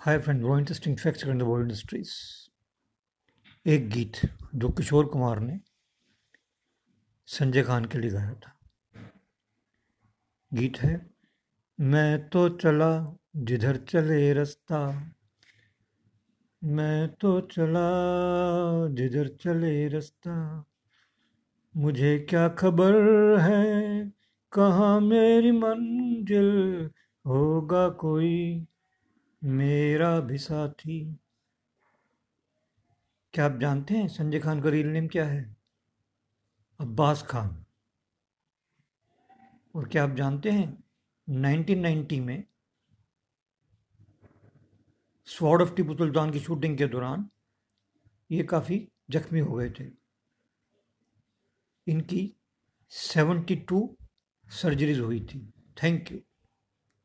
हाय friend वो interesting facts in the world industries एक गीत जो किशोर कुमार ने संजय खान के लिए गाया था। गीत है, मैं तो चला जिधर चले रास्ता, मैं तो चला जिधर चले रास्ता, मुझे क्या खबर है, कहाँ मेरी मंजिल होगा कोई मेरा भी साथी। क्या आप जानते हैं संजय खान का रियल नेम क्या है? अब्बास खान। और क्या आप जानते हैं 1990 में स्वाड ऑफ़ टीपू सुल्तान की शूटिंग के दौरान ये काफ़ी जख्मी हो गए थे। इनकी 72 सर्जरीज हुई थी। Thank you